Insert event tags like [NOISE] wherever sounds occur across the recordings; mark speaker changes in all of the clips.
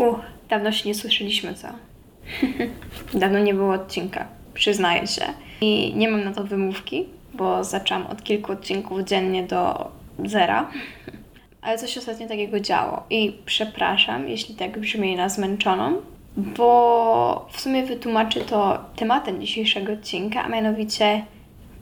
Speaker 1: Uch, dawno się nie słyszeliśmy, co? [LAUGHS] dawno nie było odcinka, przyznaję się. I nie mam na to wymówki, bo zaczęłam od kilku odcinków dziennie do zera. [LAUGHS] Ale coś ostatnio takiego działo. I przepraszam, jeśli tak brzmi na zmęczoną, bo w sumie wytłumaczy to tematem dzisiejszego odcinka, a mianowicie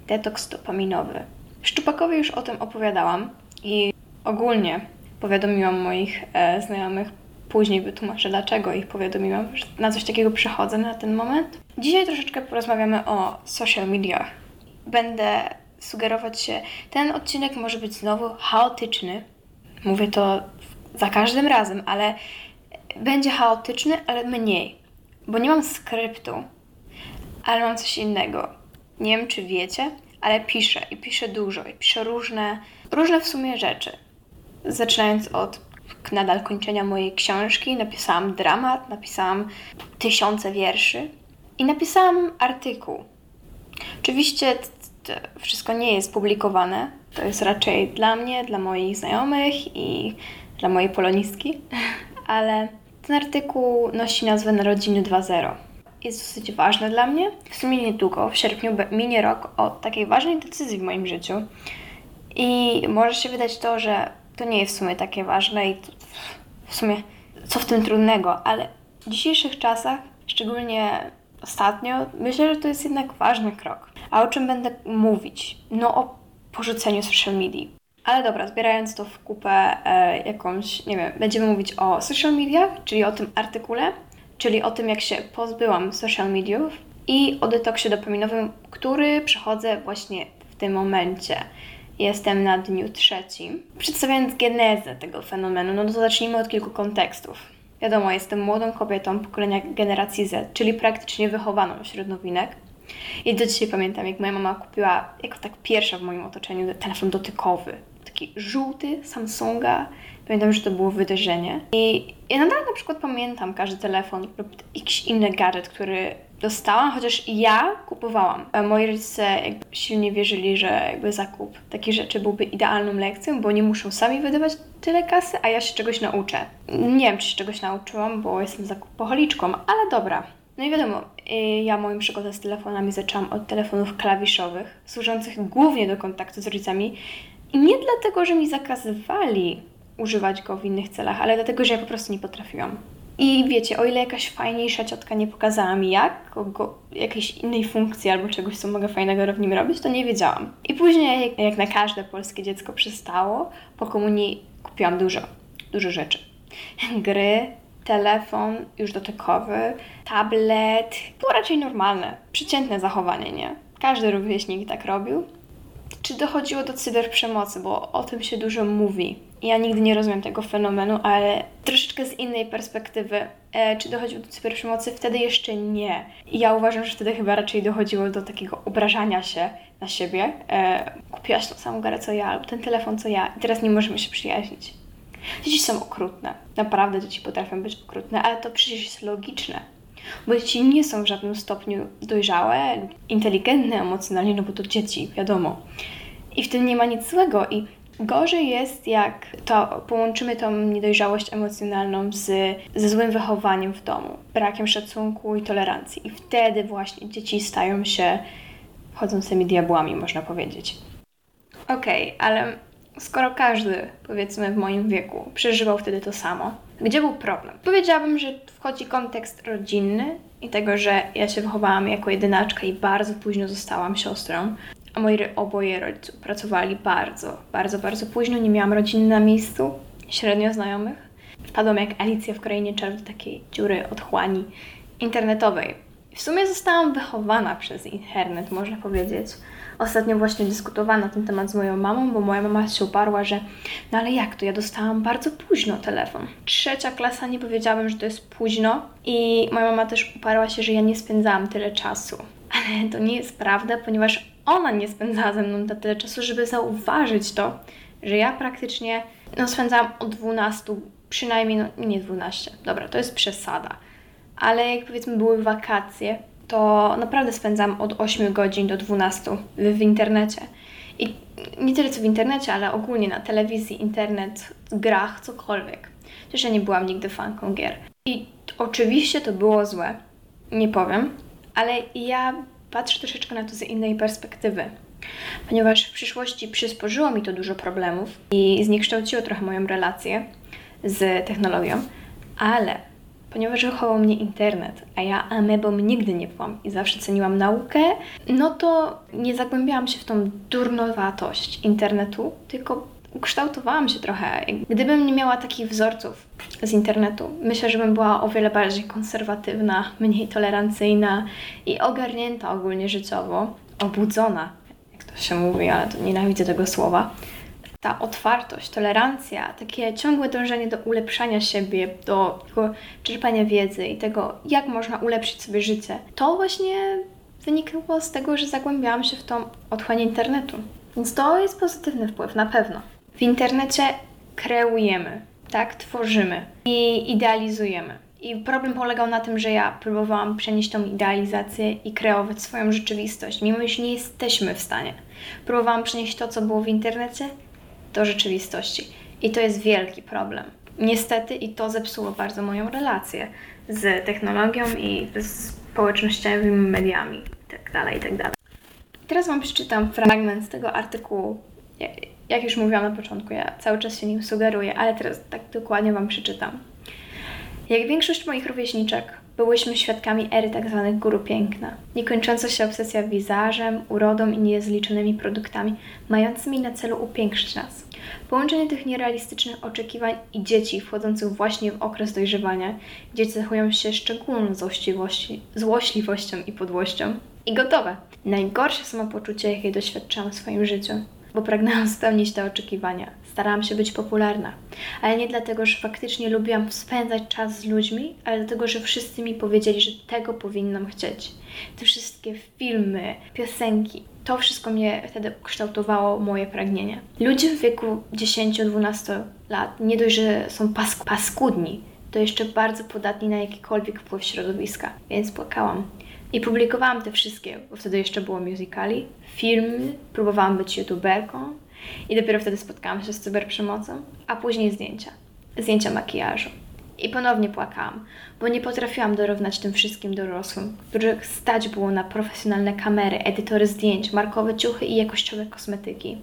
Speaker 1: detoks dopaminowy. Szczupakowi już o tym opowiadałam i ogólnie powiadomiłam moich e, znajomych, później wytłumaczę dlaczego ich powiadomiłam, że na coś takiego przechodzę na ten moment. Dzisiaj troszeczkę porozmawiamy o social mediach. Będę sugerować się, ten odcinek może być znowu chaotyczny. Mówię to za każdym razem, ale będzie chaotyczny, ale mniej, bo nie mam skryptu, ale mam coś innego. Nie wiem, czy wiecie, ale piszę i piszę dużo i piszę różne, różne w sumie rzeczy. Zaczynając od nadal kończenia mojej książki, napisałam dramat, napisałam tysiące wierszy i napisałam artykuł. Oczywiście wszystko nie jest publikowane. To jest raczej dla mnie, dla moich znajomych i dla mojej polonistki, [LAUGHS] ale ten artykuł nosi nazwę Narodziny 2.0. Jest dosyć ważny dla mnie. W sumie niedługo, w sierpniu minie rok od takiej ważnej decyzji w moim życiu. I może się wydać to, że to nie jest w sumie takie ważne i w sumie co w tym trudnego, ale w dzisiejszych czasach, szczególnie ostatnio, myślę, że to jest jednak ważny krok. A o czym będę mówić? No o porzuceniu social media. Ale dobra, zbierając to w kupę e, jakąś, nie wiem, będziemy mówić o social mediach, czyli o tym artykule, czyli o tym, jak się pozbyłam social mediów i o detoksie dopaminowym, który przechodzę właśnie w tym momencie. Jestem na dniu trzecim. Przedstawiając genezę tego fenomenu, no to zacznijmy od kilku kontekstów. Wiadomo, jestem młodą kobietą pokolenia generacji Z, czyli praktycznie wychowaną wśród nowinek. I do dzisiaj pamiętam, jak moja mama kupiła, jako tak pierwsza w moim otoczeniu, telefon dotykowy. Taki żółty Samsunga. Pamiętam, że to było wydarzenie. I ja nadal na przykład pamiętam każdy telefon lub jakiś inny gadżet, który dostałam, chociaż ja kupowałam. Moi rodzice jakby silnie wierzyli, że jakby zakup takich rzeczy byłby idealną lekcją, bo nie muszą sami wydawać tyle kasy, a ja się czegoś nauczę. Nie wiem, czy się czegoś nauczyłam, bo jestem zakupoholiczką, ale dobra. No i wiadomo, y, ja moją przygodę z telefonami zaczęłam od telefonów klawiszowych, służących głównie do kontaktu z rodzicami. I nie dlatego, że mi zakazywali używać go w innych celach, ale dlatego, że ja po prostu nie potrafiłam. I wiecie, o ile jakaś fajniejsza ciotka nie pokazała mi jak, go, jakiejś innej funkcji albo czegoś, co mogę fajnego w nim robić, to nie wiedziałam. I później, jak na każde polskie dziecko przystało, po komunii kupiłam dużo, dużo rzeczy. Gry, telefon już dotykowy, tablet. Było raczej normalne, przeciętne zachowanie, nie? Każdy rówieśnik tak robił. Czy dochodziło do cyberprzemocy, bo o tym się dużo mówi. Ja nigdy nie rozumiem tego fenomenu, ale troszeczkę z innej perspektywy. E, czy dochodziło do cyberprzemocy? Wtedy jeszcze nie. Ja uważam, że wtedy chyba raczej dochodziło do takiego obrażania się na siebie. E, kupiłaś tą samą garę co ja, albo ten telefon co ja i teraz nie możemy się przyjaźnić. Dzieci są okrutne. Naprawdę dzieci potrafią być okrutne, ale to przecież jest logiczne. Bo dzieci nie są w żadnym stopniu dojrzałe, inteligentne emocjonalnie, no bo to dzieci, wiadomo. I w tym nie ma nic złego. I gorzej jest, jak to połączymy tą niedojrzałość emocjonalną z, ze złym wychowaniem w domu, brakiem szacunku i tolerancji. I wtedy właśnie dzieci stają się chodzącymi diabłami, można powiedzieć. Okej, okay, ale skoro każdy, powiedzmy w moim wieku, przeżywał wtedy to samo, gdzie był problem? Powiedziałabym, że wchodzi kontekst rodzinny i tego, że ja się wychowałam jako jedynaczka i bardzo późno zostałam siostrą, moi oboje rodziców pracowali bardzo, bardzo, bardzo późno. Nie miałam rodziny na miejscu, średnio znajomych. Wpadłam jak Alicja w Krainie Czar do takiej dziury otchłani internetowej. W sumie zostałam wychowana przez internet, można powiedzieć. Ostatnio właśnie dyskutowałam na ten temat z moją mamą, bo moja mama się uparła, że no ale jak to, ja dostałam bardzo późno telefon. Trzecia klasa, nie powiedziałabym, że to jest późno i moja mama też uparła się, że ja nie spędzałam tyle czasu. Ale to nie jest prawda, ponieważ ona nie spędzała ze mną tyle czasu, żeby zauważyć to, że ja praktycznie no, spędzałam od 12, przynajmniej, no nie 12, dobra, to jest przesada, ale jak powiedzmy były wakacje, to naprawdę spędzam od 8 godzin do 12 w, internecie. I nie tyle co w internecie, ale ogólnie na telewizji, internet, grach, cokolwiek. Chociaż ja nie byłam nigdy fanką gier. I oczywiście to było złe, nie powiem, ale ja patrzę troszeczkę na to z innej perspektywy. Ponieważ w przyszłości przysporzyło mi to dużo problemów i zniekształciło trochę moją relację z technologią, ale ponieważ wychował mnie internet, a ja amebą nigdy nie byłam i zawsze ceniłam naukę, no to nie zagłębiałam się w tą durnowatość internetu, tylko ukształtowałam się trochę. Gdybym nie miała takich wzorców z internetu, myślę, że bym była o wiele bardziej konserwatywna, mniej tolerancyjna i ogarnięta ogólnie życiowo, obudzona, jak to się mówi, ale to nienawidzę tego słowa. Ta otwartość, tolerancja, takie ciągłe dążenie do ulepszania siebie, do czerpania wiedzy i tego, jak można ulepszyć sobie życie, to właśnie wynikało z tego, że zagłębiałam się w tą otchłań internetu. Więc to jest pozytywny wpływ, na pewno. W internecie kreujemy, tak? Tworzymy i idealizujemy. I problem polegał na tym, że ja próbowałam przenieść tą idealizację i kreować swoją rzeczywistość, mimo iż nie jesteśmy w stanie. Próbowałam przenieść to, co było w internecie, do rzeczywistości. I to jest wielki problem. Niestety, i to zepsuło bardzo moją relację z technologią i z społecznościowymi mediami, itd. Tak itd. Tak Teraz Wam przeczytam fragment z tego artykułu jak już mówiłam na początku, ja cały czas się nim sugeruję, ale teraz tak dokładnie Wam przeczytam. Jak większość moich rówieśniczek, byłyśmy świadkami ery tzw. Tak guru piękna. Niekończąca się obsesja wizażem, urodą i niezliczonymi produktami, mającymi na celu upiększyć nas. Połączenie tych nierealistycznych oczekiwań i dzieci wchodzących właśnie w okres dojrzewania, gdzie cechują się szczególną złośliwością i podłością. I gotowe. Najgorsze samopoczucie, jakie doświadczałam w swoim życiu bo pragnęłam spełnić te oczekiwania. Starałam się być popularna, ale nie dlatego, że faktycznie lubiłam spędzać czas z ludźmi, ale dlatego, że wszyscy mi powiedzieli, że tego powinnam chcieć. Te wszystkie filmy, piosenki, to wszystko mnie wtedy kształtowało moje pragnienia. Ludzie w wieku 10-12 lat nie dość, że są pask paskudni, to jeszcze bardzo podatni na jakikolwiek wpływ środowiska, więc płakałam. I publikowałam te wszystkie, bo wtedy jeszcze było musicali, filmy, próbowałam być youtuberką i dopiero wtedy spotkałam się z cyberprzemocą, a później zdjęcia. Zdjęcia makijażu. I ponownie płakałam, bo nie potrafiłam dorównać tym wszystkim dorosłym, których stać było na profesjonalne kamery, edytory zdjęć, markowe ciuchy i jakościowe kosmetyki.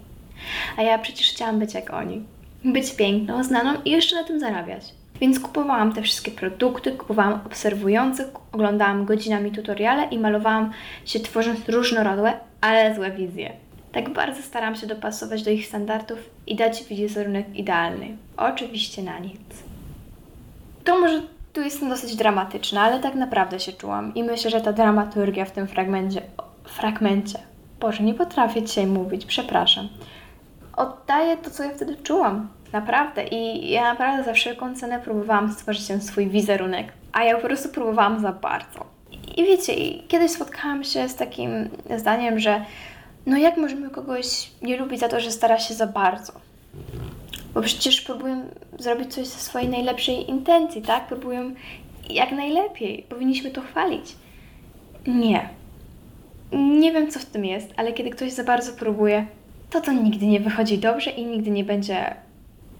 Speaker 1: A ja przecież chciałam być jak oni. Być piękną, znaną i jeszcze na tym zarabiać. Więc kupowałam te wszystkie produkty, kupowałam obserwujących, oglądałam godzinami tutoriale i malowałam się tworząc różnorodne, ale złe wizje. Tak bardzo staram się dopasować do ich standardów i dać wizerunek idealny. Oczywiście na nic. To może tu jestem dosyć dramatyczna, ale tak naprawdę się czułam i myślę, że ta dramaturgia w tym fragmencie, fragmencie, Boże, nie potrafię dzisiaj mówić, przepraszam, oddaje to, co ja wtedy czułam. Naprawdę. I ja naprawdę za wszelką cenę próbowałam stworzyć ten swój wizerunek, a ja po prostu próbowałam za bardzo. I wiecie, kiedyś spotkałam się z takim zdaniem, że no jak możemy kogoś nie lubić za to, że stara się za bardzo? Bo przecież próbują zrobić coś ze swojej najlepszej intencji, tak? Próbują jak najlepiej. Powinniśmy to chwalić. Nie. Nie wiem, co w tym jest, ale kiedy ktoś za bardzo próbuje, to to nigdy nie wychodzi dobrze i nigdy nie będzie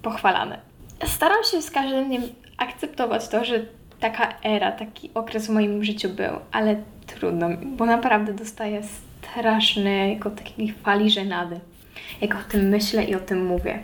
Speaker 1: pochwalane. Staram się z każdym dniem akceptować to, że taka era, taki okres w moim życiu był, ale trudno, bo naprawdę dostaję strasznego takiej fali żenady, jak o tym myślę i o tym mówię.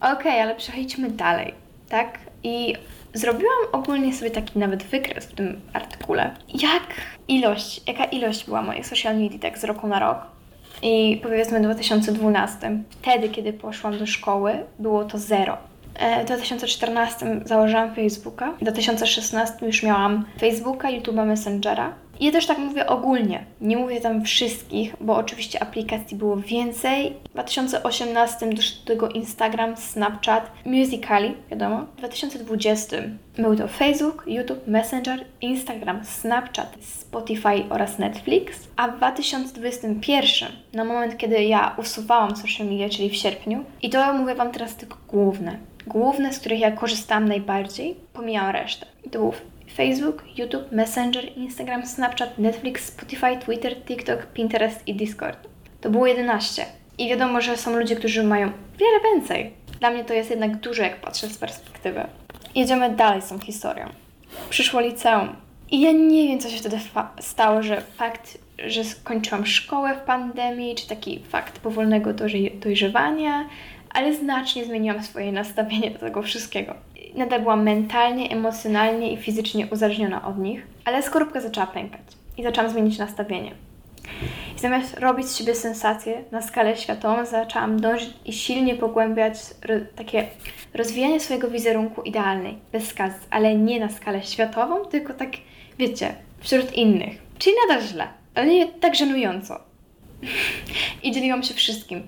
Speaker 1: Okej, okay, ale przejdźmy dalej, tak? I zrobiłam ogólnie sobie taki nawet wykres w tym artykule. Jak ilość, jaka ilość była mojej social media tak z roku na rok? I powiedzmy w 2012, wtedy kiedy poszłam do szkoły, było to zero. E, w 2014 założyłam Facebooka, w 2016 już miałam Facebooka, YouTube'a, Messengera. Ja też tak mówię ogólnie, nie mówię tam wszystkich, bo oczywiście aplikacji było więcej. W 2018 do tego Instagram, Snapchat, Musical.ly, wiadomo. W 2020 był to Facebook, YouTube, Messenger, Instagram, Snapchat, Spotify oraz Netflix. A w 2021, na moment kiedy ja usuwałam social media, czyli w sierpniu, i to mówię Wam teraz tylko główne, główne, z których ja korzystałam najbardziej, pomijam resztę. To był Facebook, YouTube, Messenger, Instagram, Snapchat, Netflix, Spotify, Twitter, TikTok, Pinterest i Discord. To było 11. I wiadomo, że są ludzie, którzy mają wiele więcej. Dla mnie to jest jednak dużo, jak patrzę z perspektywy. Jedziemy dalej z tą historią. Przyszło liceum. I ja nie wiem, co się wtedy stało, że fakt, że skończyłam szkołę w pandemii, czy taki fakt powolnego dojrzewania, ale znacznie zmieniłam swoje nastawienie do tego wszystkiego. Nadal byłam mentalnie, emocjonalnie i fizycznie uzależniona od nich, ale skorupka zaczęła pękać i zaczęłam zmienić nastawienie. I zamiast robić z siebie sensację na skalę światową, zaczęłam dążyć i silnie pogłębiać ro takie rozwijanie swojego wizerunku idealnej, bez skaz, ale nie na skalę światową, tylko tak, wiecie, wśród innych. Czyli nadal źle, ale nie tak żenująco. [LAUGHS] I dzieliłam się wszystkim.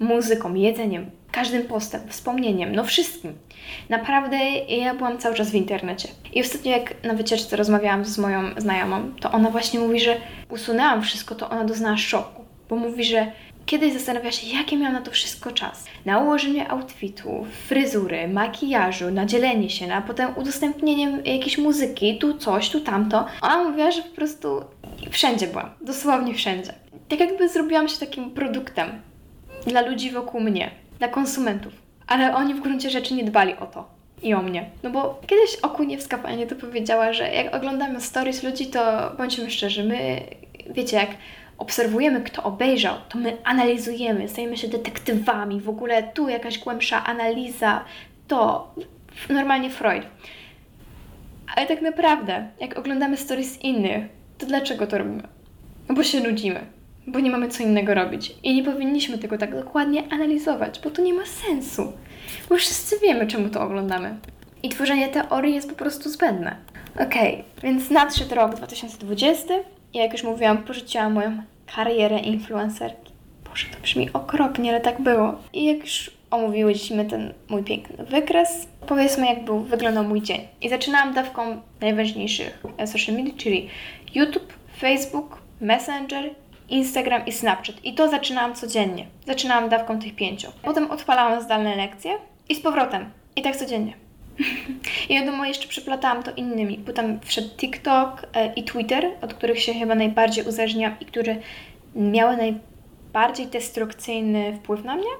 Speaker 1: Muzyką, jedzeniem, każdym postem, wspomnieniem, no wszystkim. Naprawdę ja byłam cały czas w internecie. I ostatnio jak na wycieczce rozmawiałam z moją znajomą, to ona właśnie mówi, że usunęłam wszystko, to ona doznała szoku. Bo mówi, że kiedyś zastanawia się, jakie miałam na to wszystko czas. Na ułożenie outfitu, fryzury, makijażu, na dzielenie się, na potem udostępnienie jakiejś muzyki, tu coś, tu tamto. Ona mówiła, że po prostu wszędzie byłam, dosłownie wszędzie. Tak jakby zrobiłam się takim produktem dla ludzi wokół mnie dla konsumentów. Ale oni w gruncie rzeczy nie dbali o to i o mnie. No bo kiedyś Okuniewska pani to powiedziała, że jak oglądamy stories ludzi, to bądźmy szczerzy, my, wiecie, jak obserwujemy, kto obejrzał, to my analizujemy, stajemy się detektywami, w ogóle tu jakaś głębsza analiza, to normalnie Freud. Ale tak naprawdę, jak oglądamy stories innych, to dlaczego to robimy? No bo się nudzimy bo nie mamy co innego robić. I nie powinniśmy tego tak dokładnie analizować, bo to nie ma sensu. Bo wszyscy wiemy, czemu to oglądamy. I tworzenie teorii jest po prostu zbędne. Okej, okay, więc nadszedł rok 2020 i jak już mówiłam, porzuciłam moją karierę influencerki. Boże, to brzmi okropnie, ale tak było. I jak już omówiłyśmy ten mój piękny wykres, powiedzmy jak był, wyglądał mój dzień. I zaczynałam dawką najważniejszych social media, czyli YouTube, Facebook, Messenger Instagram i Snapchat. I to zaczynałam codziennie. Zaczynałam dawką tych pięciu. Potem odpalałam zdalne lekcje i z powrotem. I tak codziennie. [LAUGHS] I wiadomo, jeszcze przeplatałam to innymi. Potem wszedł TikTok e, i Twitter, od których się chyba najbardziej uzależniłam i które miały najbardziej destrukcyjny wpływ na mnie.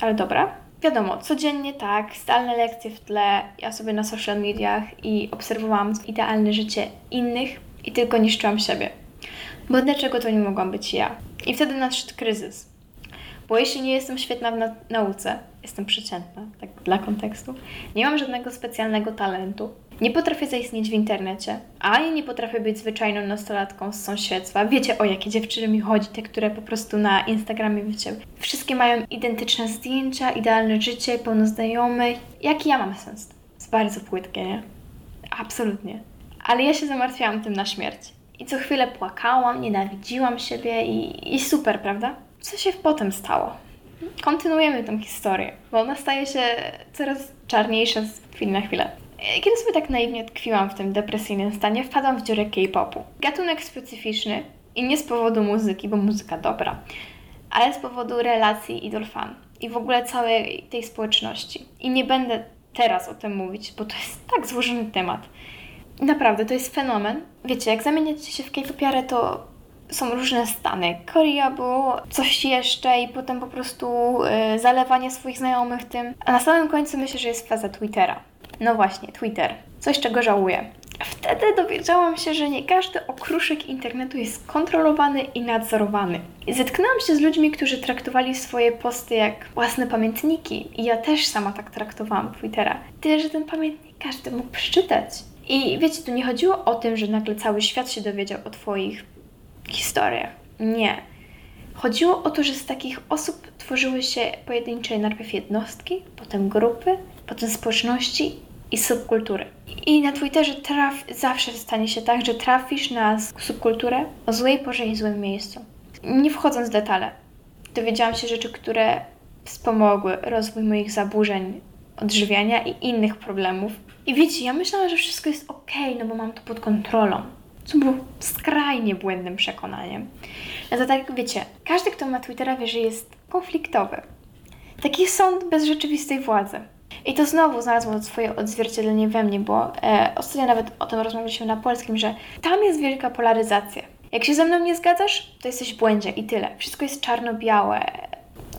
Speaker 1: Ale dobra. Wiadomo, codziennie tak, zdalne lekcje w tle, ja sobie na social mediach i obserwowałam idealne życie innych i tylko niszczyłam siebie. Bo dlaczego to nie mogłam być ja? I wtedy nadszedł kryzys. Bo jeśli nie jestem świetna w na nauce, jestem przeciętna, tak dla kontekstu, nie mam żadnego specjalnego talentu, nie potrafię zaistnieć w internecie, ani nie potrafię być zwyczajną nastolatką z sąsiedztwa. Wiecie o jakie dziewczyny mi chodzi, te, które po prostu na Instagramie, wiecie, wszystkie mają identyczne zdjęcia, idealne życie, pełno znajomych. Jaki ja mam sens? Jest bardzo płytkie, nie? Absolutnie. Ale ja się zamartwiałam tym na śmierć. I co chwilę płakałam, nienawidziłam siebie i, i super, prawda? Co się potem stało? Kontynuujemy tę historię, bo ona staje się coraz czarniejsza z chwili na chwilę. Kiedy sobie tak naiwnie tkwiłam w tym depresyjnym stanie, wpadłam w dziurę K-popu. Gatunek specyficzny i nie z powodu muzyki, bo muzyka dobra, ale z powodu relacji idol-fan i w ogóle całej tej społeczności. I nie będę teraz o tym mówić, bo to jest tak złożony temat. Naprawdę, to jest fenomen. Wiecie, jak zamieniacie się w K-popiarę, to są różne stany. Korea było coś jeszcze i potem po prostu yy, zalewanie swoich znajomych tym. A na samym końcu myślę, że jest faza Twittera. No właśnie, Twitter. Coś, czego żałuję. Wtedy dowiedziałam się, że nie każdy okruszek internetu jest kontrolowany i nadzorowany. Zetknęłam się z ludźmi, którzy traktowali swoje posty jak własne pamiętniki. I ja też sama tak traktowałam Twittera. Tyle, że ten pamiętnik każdy mógł przeczytać. I wiecie, tu nie chodziło o tym, że nagle cały świat się dowiedział o Twoich historiach. Nie. Chodziło o to, że z takich osób tworzyły się pojedyncze najpierw jednostki, potem grupy, potem społeczności i subkultury. I na Twitterze traf, zawsze stanie się tak, że trafisz na subkulturę o złej porze i złym miejscu. Nie wchodząc w detale, dowiedziałam się rzeczy, które wspomogły rozwój moich zaburzeń odżywiania i innych problemów, i wiecie, ja myślałam, że wszystko jest ok, no bo mam to pod kontrolą. Co było skrajnie błędnym przekonaniem. No to tak, wiecie, każdy, kto ma Twittera, wie, że jest konfliktowy. Taki sąd bez rzeczywistej władzy. I to znowu znalazło swoje odzwierciedlenie we mnie, bo e, ostatnio nawet o tym rozmawialiśmy na polskim, że tam jest wielka polaryzacja. Jak się ze mną nie zgadzasz, to jesteś w błędzie i tyle. Wszystko jest czarno-białe.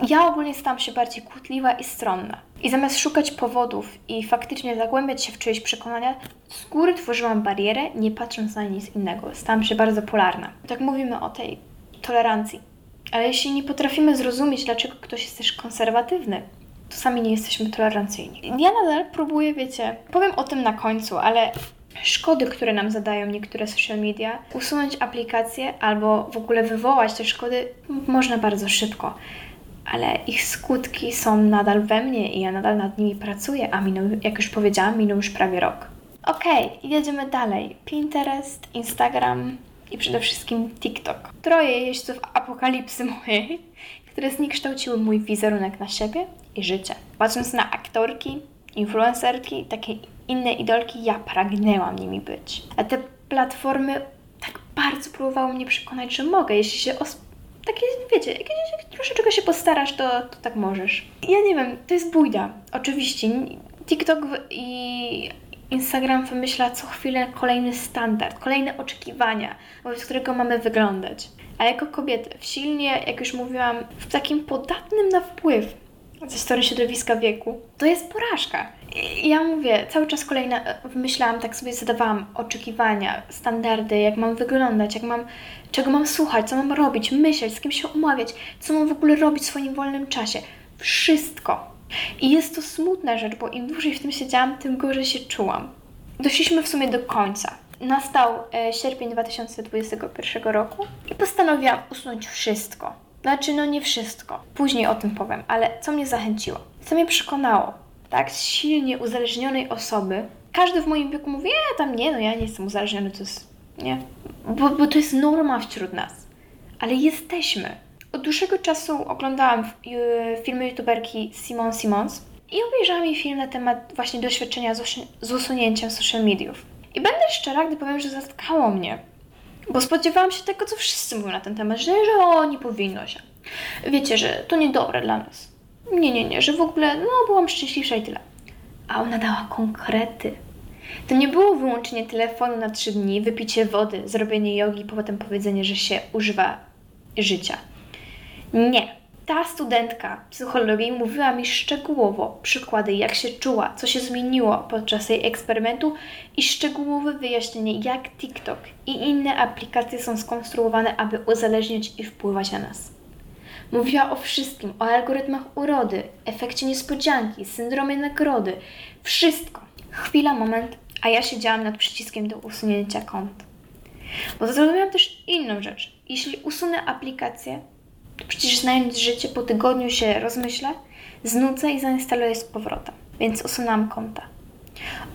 Speaker 1: Ja ogólnie stałam się bardziej kłótliwa i stronna. I zamiast szukać powodów i faktycznie zagłębiać się w czyjeś przekonania, z góry tworzyłam barierę, nie patrząc na nic innego. Stałam się bardzo polarna. Tak mówimy o tej tolerancji. Ale jeśli nie potrafimy zrozumieć, dlaczego ktoś jest też konserwatywny, to sami nie jesteśmy tolerancyjni. Ja nadal próbuję, wiecie, powiem o tym na końcu, ale szkody, które nam zadają niektóre social media, usunąć aplikacje albo w ogóle wywołać te szkody można bardzo szybko. Ale ich skutki są nadal we mnie i ja nadal nad nimi pracuję, a minął, jak już powiedziałam, minął już prawie rok. Okej, okay, jedziemy dalej. Pinterest, Instagram i przede wszystkim TikTok. Troje jeźdźców apokalipsy mojej, które zniekształciły mój wizerunek na siebie i życie. Patrząc na aktorki, influencerki, takie inne idolki, ja pragnęłam nimi być. A te platformy tak bardzo próbowały mnie przekonać, że mogę, jeśli się os- takie, wiecie, jak, jak troszeczkę się postarasz, to, to tak możesz. Ja nie wiem, to jest bójda. Oczywiście. TikTok i Instagram wymyśla co chwilę kolejny standard, kolejne oczekiwania, wobec którego mamy wyglądać. A jako kobiety, w silnie, jak już mówiłam, w takim podatnym na wpływ ze strony środowiska wieku, to jest porażka. I ja mówię, cały czas kolejne, wymyślałam, tak sobie zadawałam oczekiwania, standardy, jak mam wyglądać, jak mam, czego mam słuchać, co mam robić, myśleć, z kim się umawiać, co mam w ogóle robić w swoim wolnym czasie. Wszystko. I jest to smutna rzecz, bo im dłużej w tym siedziałam, tym gorzej się czułam. Doszliśmy w sumie do końca. Nastał e, sierpień 2021 roku i postanowiłam usunąć wszystko. Znaczy, no nie wszystko. Później o tym powiem, ale co mnie zachęciło? Co mnie przekonało? Tak, z silnie uzależnionej osoby. Każdy w moim wieku mówi, ja tam nie, no ja nie jestem uzależniony, to jest, nie? Bo, bo to jest norma wśród nas. Ale jesteśmy. Od dłuższego czasu oglądałam y, filmy youtuberki Simon Simons i obejrzałam jej film na temat właśnie doświadczenia z usunięciem social mediów. I będę szczera, gdy powiem, że zatkało mnie. Bo spodziewałam się tego, co wszyscy mówią na ten temat, że, że o, nie powinno się. Wiecie, że to niedobre dla nas. Nie, nie, nie, że w ogóle, no, byłam szczęśliwsza i tyle. A ona dała konkrety. To nie było wyłączenie telefonu na trzy dni, wypicie wody, zrobienie jogi, potem powiedzenie, że się używa życia. Nie. Ta studentka psychologii mówiła mi szczegółowo przykłady, jak się czuła, co się zmieniło podczas jej eksperymentu i szczegółowe wyjaśnienie, jak TikTok i inne aplikacje są skonstruowane, aby uzależniać i wpływać na nas. Mówiła o wszystkim, o algorytmach urody, efekcie niespodzianki, syndromie nagrody. Wszystko. Chwila, moment, a ja siedziałam nad przyciskiem do usunięcia kont. Bo zrozumiałam też inną rzecz. Jeśli usunę aplikację, Przecież znając życie, po tygodniu się rozmyślę, znudzę i zainstaluję z powrotem. Więc usunęłam konta.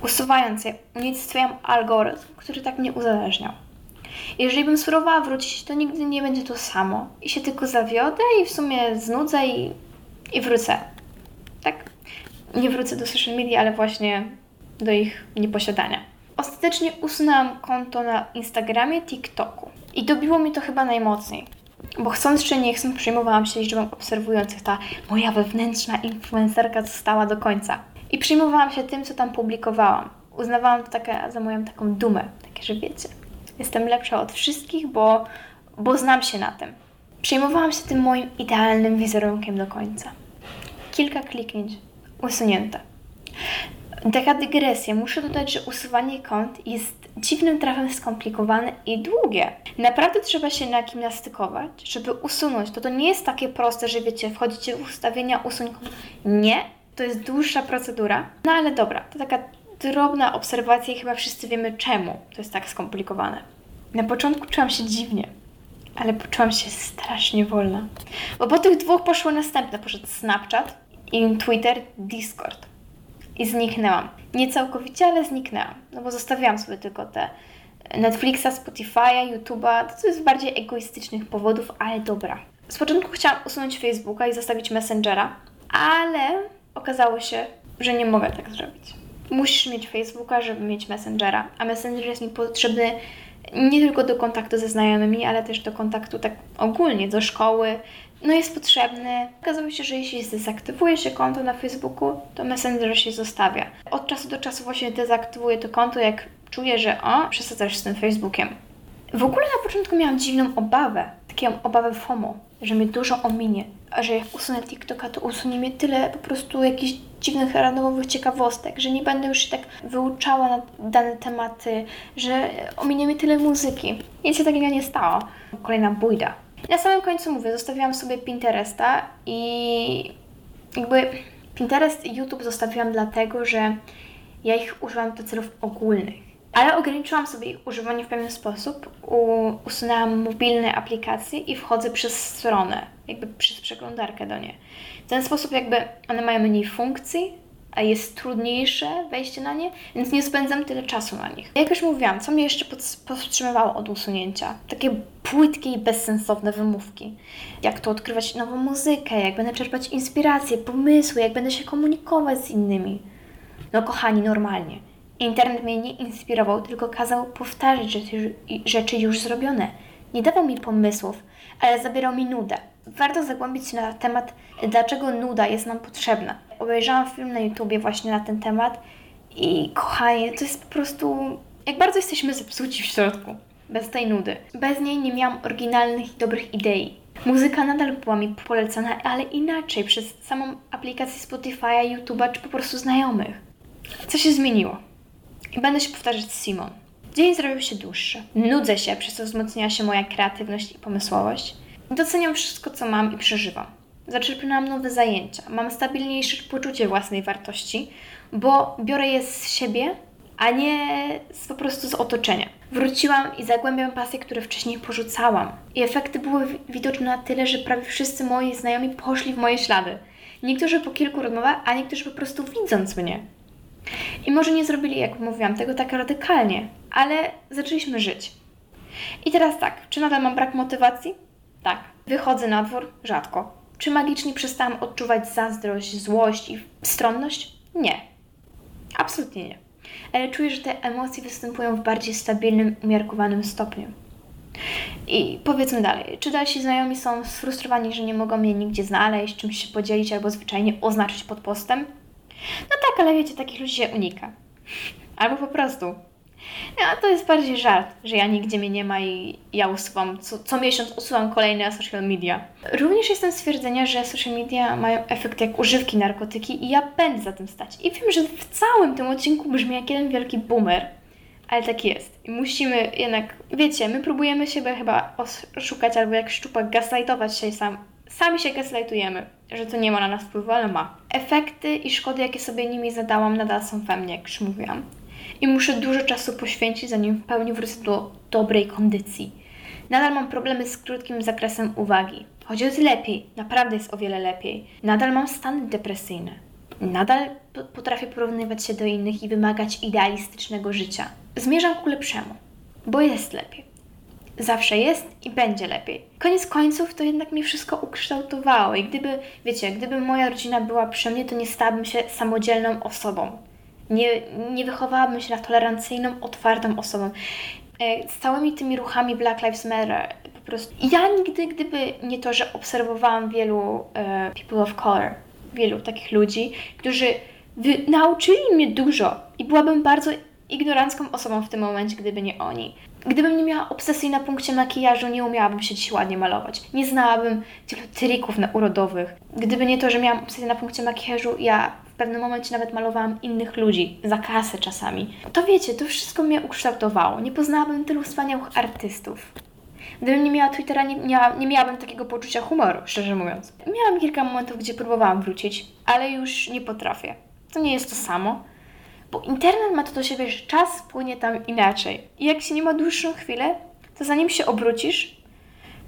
Speaker 1: Usuwając je, unicestwiam algorytm, który tak mnie uzależniał. Jeżeli bym spróbowała wrócić, to nigdy nie będzie to samo. I się tylko zawiodę i w sumie znudzę i, i wrócę. Tak? Nie wrócę do social media, ale właśnie do ich nieposiadania. Ostatecznie usunęłam konto na Instagramie, TikToku. I dobiło mi to chyba najmocniej. Bo chcąc czy nie chcąc, przejmowałam się liczbą obserwujących. Ta moja wewnętrzna influencerka została do końca. I przejmowałam się tym, co tam publikowałam. Uznawałam to takie, za moją taką dumę. Takie, że wiecie, jestem lepsza od wszystkich, bo, bo znam się na tym. Przejmowałam się tym moim idealnym wizerunkiem do końca. Kilka kliknięć, usunięte. Taka dygresja. Muszę dodać, że usuwanie kont jest dziwnym trafem skomplikowane i długie. Naprawdę trzeba się nagimnastykować, żeby usunąć. To to nie jest takie proste, że wiecie, wchodzicie w ustawienia, usuń. Nie, to jest dłuższa procedura. No ale dobra, to taka drobna obserwacja i chyba wszyscy wiemy czemu to jest tak skomplikowane. Na początku czułam się dziwnie, ale poczułam się strasznie wolna. Bo po tych dwóch poszło następne. Poszedł Snapchat Twitter, Discord i zniknęłam. Nie całkowicie, ale zniknęłam, no bo zostawiłam sobie tylko te Netflixa, Spotify'a, YouTube'a, to jest z bardziej egoistycznych powodów, ale dobra. Z początku chciałam usunąć Facebooka i zostawić Messengera, ale okazało się, że nie mogę tak zrobić. Musisz mieć Facebooka, żeby mieć Messengera, a Messenger jest mi potrzebny nie tylko do kontaktu ze znajomymi, ale też do kontaktu tak ogólnie, do szkoły, no jest potrzebny. Okazało się, że jeśli dezaktywuje się konto na Facebooku, to Messenger się zostawia. Od czasu do czasu właśnie dezaktywuję to konto, jak czuję, że o, przesadzasz z tym Facebookiem. W ogóle na początku miałam dziwną obawę, taką obawę FOMO, że mnie dużo ominie. że jak usunę TikToka, to usunie mnie tyle po prostu jakichś dziwnych, randomowych ciekawostek, że nie będę już się tak wyuczała na dane tematy, że ominie mnie tyle muzyki. Nic się takiego nie stało. Kolejna bójda. Na samym końcu mówię, zostawiłam sobie Pinteresta i jakby Pinterest i YouTube zostawiłam dlatego, że ja ich używam do celów ogólnych. Ale ograniczyłam sobie ich używanie w pewien sposób. U, usunęłam mobilne aplikacje i wchodzę przez stronę, jakby przez przeglądarkę do nie. W ten sposób jakby one mają mniej funkcji, a jest trudniejsze wejście na nie, więc nie spędzam tyle czasu na nich. Jak już mówiłam, co mnie jeszcze powstrzymywało od usunięcia? Takie płytkie i bezsensowne wymówki. Jak to odkrywać nową muzykę, jak będę czerpać inspiracje, pomysły, jak będę się komunikować z innymi. No kochani, normalnie. Internet mnie nie inspirował, tylko kazał powtarzać rzeczy, już zrobione. Nie dawał mi pomysłów, ale zabierał mi nudę. Warto zagłębić się na temat, dlaczego nuda jest nam potrzebna. Obejrzałam film na YouTubie właśnie na ten temat i kochanie, to jest po prostu... Jak bardzo jesteśmy zepsuci w środku. Bez tej nudy. Bez niej nie miałam oryginalnych i dobrych idei. Muzyka nadal była mi polecana, ale inaczej, przez samą aplikację Spotify'a, YouTube'a czy po prostu znajomych. Co się zmieniło? I będę się powtarzać Simon. Dzień zrobił się dłuższy. Nudzę się, przez co wzmocniła się moja kreatywność i pomysłowość. Doceniam wszystko, co mam i przeżywam. Zaczerpnęłam nowe zajęcia. Mam stabilniejsze poczucie własnej wartości, bo biorę je z siebie, a nie z, po prostu z otoczenia. Wróciłam i zagłębiam pasje, które wcześniej porzucałam. I efekty były widoczne na tyle, że prawie wszyscy moi znajomi poszli w moje ślady. Niektórzy po kilku rozmowach, a niektórzy po prostu widząc mnie. I może nie zrobili, jak mówiłam, tego tak radykalnie, ale zaczęliśmy żyć. I teraz tak, czy nadal mam brak motywacji? Tak. Wychodzę na dwór? Rzadko. Czy magicznie przestałam odczuwać zazdrość, złość i stronność? Nie. Absolutnie nie. Ale czuję, że te emocje występują w bardziej stabilnym, umiarkowanym stopniu. I powiedzmy dalej, czy dalsi znajomi są sfrustrowani, że nie mogą mnie nigdzie znaleźć, czymś się podzielić albo zwyczajnie oznaczyć pod postem? No tak, ale wiecie, takich ludzi się unika. Albo po prostu. No, to jest bardziej żart, że ja nigdzie mnie nie ma i ja usuwam, co, co miesiąc usuwam kolejne social media. Również jestem stwierdzenia, że social media mają efekt jak używki, narkotyki i ja będę za tym stać. I wiem, że w całym tym odcinku brzmi jak jeden wielki boomer, ale tak jest. I musimy jednak, wiecie, my próbujemy siebie chyba oszukać albo jak szczupak gaslightować się sam Sami się gaslightujemy, że to nie ma na nas wpływu, ale ma. Efekty i szkody, jakie sobie nimi zadałam, nadal są we mnie, jak już mówiłam. I muszę dużo czasu poświęcić, zanim w pełni wrócę do dobrej kondycji. Nadal mam problemy z krótkim zakresem uwagi. Choć jest lepiej, naprawdę jest o wiele lepiej. Nadal mam stany depresyjne. Nadal potrafię porównywać się do innych i wymagać idealistycznego życia. Zmierzam ku lepszemu, bo jest lepiej zawsze jest i będzie lepiej. Koniec końców to jednak mi wszystko ukształtowało i gdyby, wiecie, gdyby moja rodzina była przy mnie, to nie stałabym się samodzielną osobą. Nie, nie wychowałabym się na tolerancyjną, otwartą osobą. E, z całymi tymi ruchami Black Lives Matter, po prostu. Ja nigdy, gdyby nie to, że obserwowałam wielu e, people of color, wielu takich ludzi, którzy wy, nauczyli mnie dużo i byłabym bardzo ignorancką osobą w tym momencie, gdyby nie oni. Gdybym nie miała obsesji na punkcie makijażu, nie umiałabym się dziś ładnie malować. Nie znałabym tylu trików na urodowych. Gdyby nie to, że miałam obsesję na punkcie makijażu, ja w pewnym momencie nawet malowałam innych ludzi, za kasę czasami. To wiecie, to wszystko mnie ukształtowało. Nie poznałabym tylu wspaniałych artystów. Gdybym nie miała Twittera, nie, nie, nie miałabym takiego poczucia humoru, szczerze mówiąc. Miałam kilka momentów, gdzie próbowałam wrócić, ale już nie potrafię. To nie jest to samo. Bo internet ma to do siebie, że czas płynie tam inaczej. I jak się nie ma dłuższą chwilę, to zanim się obrócisz,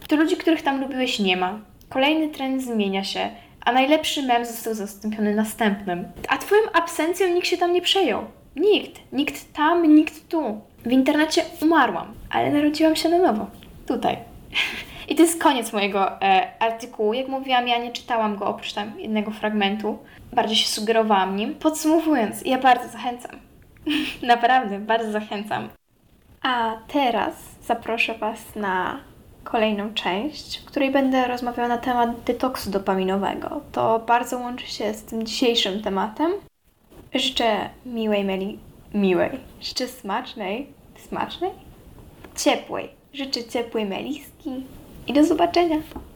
Speaker 1: to ludzi, których tam lubiłeś, nie ma. Kolejny trend zmienia się, a najlepszy mem został zastąpiony następnym. A twoją absencją nikt się tam nie przejął. Nikt. Nikt tam, nikt tu. W internecie umarłam, ale narodziłam się na nowo. Tutaj. [LAUGHS] I to jest koniec mojego e, artykułu. Jak mówiłam, ja nie czytałam go oprócz tam jednego fragmentu. Bardziej się sugerowałam nim. Podsumowując, ja bardzo zachęcam. [LAUGHS] Naprawdę, bardzo zachęcam. A teraz zaproszę Was na kolejną część, w której będę rozmawiała na temat detoksu dopaminowego. To bardzo łączy się z tym dzisiejszym tematem. Życzę miłej mieli, miłej, życzę smacznej, smacznej, ciepłej. Życzę ciepłej meliski i do zobaczenia!